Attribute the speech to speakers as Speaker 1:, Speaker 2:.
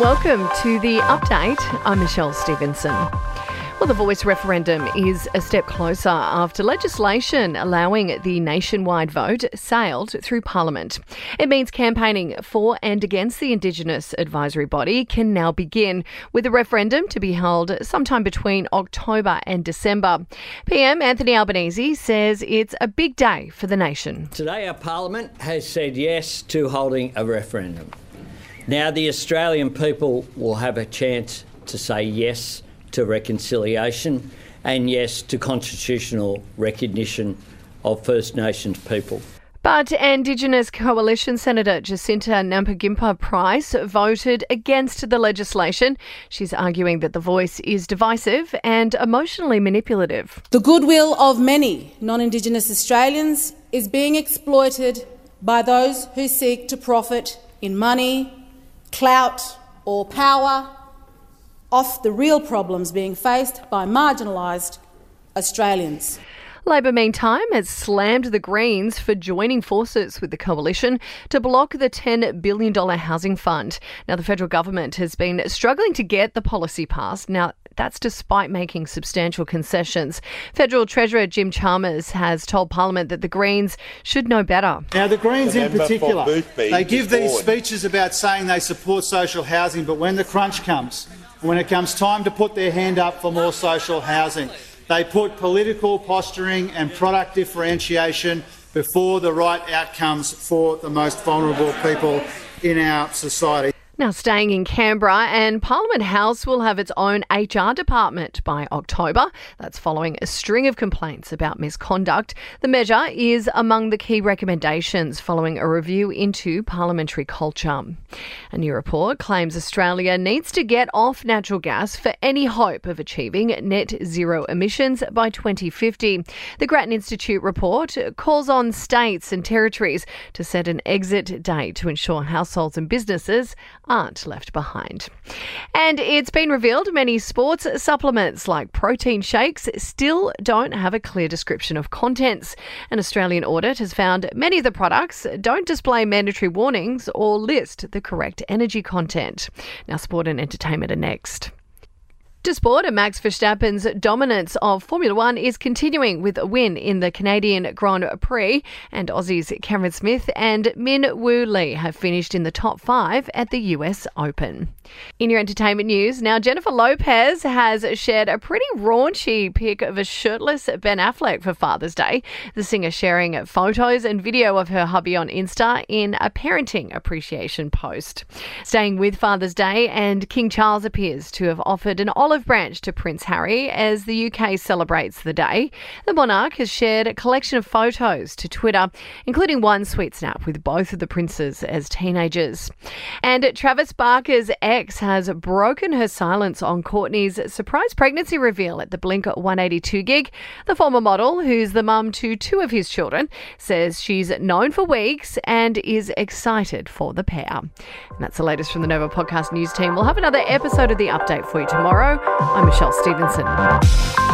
Speaker 1: welcome to the update. I'm Michelle Stevenson. Well, the voice referendum is a step closer after legislation allowing the nationwide vote sailed through Parliament. It means campaigning for and against the Indigenous advisory body can now begin, with the referendum to be held sometime between October and December. PM Anthony Albanese says it's a big day for the nation.
Speaker 2: Today, our Parliament has said yes to holding a referendum. Now, the Australian people will have a chance to say yes to reconciliation and yes to constitutional recognition of First Nations people.
Speaker 1: But Indigenous Coalition Senator Jacinta Nampijinpa Price voted against the legislation. She's arguing that the voice is divisive and emotionally manipulative.
Speaker 3: The goodwill of many non Indigenous Australians is being exploited by those who seek to profit in money, clout, or power off the real problems being faced by marginalised Australians.
Speaker 1: Labor, meantime, has slammed the Greens for joining forces with the coalition to block the $10 billion housing fund. Now, the federal government has been struggling to get the policy passed. Now, that's despite making substantial concessions. Federal Treasurer Jim Chalmers has told Parliament that the Greens should know better.
Speaker 4: Now, the Greens in particular, they give these speeches about saying they support social housing, but when the crunch comes, when it comes time to put their hand up for more social housing, they put political posturing and product differentiation before the right outcomes for the most vulnerable people in our society.
Speaker 1: Now, staying in Canberra, and Parliament House will have its own HR department by October. That's following a string of complaints about misconduct. The measure is among the key recommendations following a review into parliamentary culture. A new report claims Australia needs to get off natural gas for any hope of achieving net zero emissions by 2050. The Grattan Institute report calls on states and territories to set an exit date to ensure households and businesses aren't left behind. And it's been revealed many sports supplements like protein shakes still don't have a clear description of contents. An Australian audit has found many of the products don't display mandatory warnings or list the correct energy content. Now, sport and entertainment are next. To sport, Max Verstappen's dominance of Formula One is continuing with a win in the Canadian Grand Prix, and Aussies Cameron Smith and Min Woo Lee have finished in the top five at the US Open. In your entertainment news, now Jennifer Lopez has shared a pretty raunchy pic of a shirtless Ben Affleck for Father's Day. The singer sharing photos and video of her hubby on Insta in a parenting appreciation post. Staying with Father's Day, and King Charles appears to have offered an olive branch to Prince Harry as the UK celebrates the day. The monarch has shared a collection of photos to Twitter, including one sweet snap with both of the princes as teenagers. And Travis Barker's ex has broken her silence on Kourtney's surprise pregnancy reveal at the Blink 182 gig. The former model, who's the mum to two of his children, says she's known for weeks and is excited for the pair. And that's the latest from the Nova Podcast News team. We'll have another episode of The Update for you tomorrow. I'm Michelle Stevenson.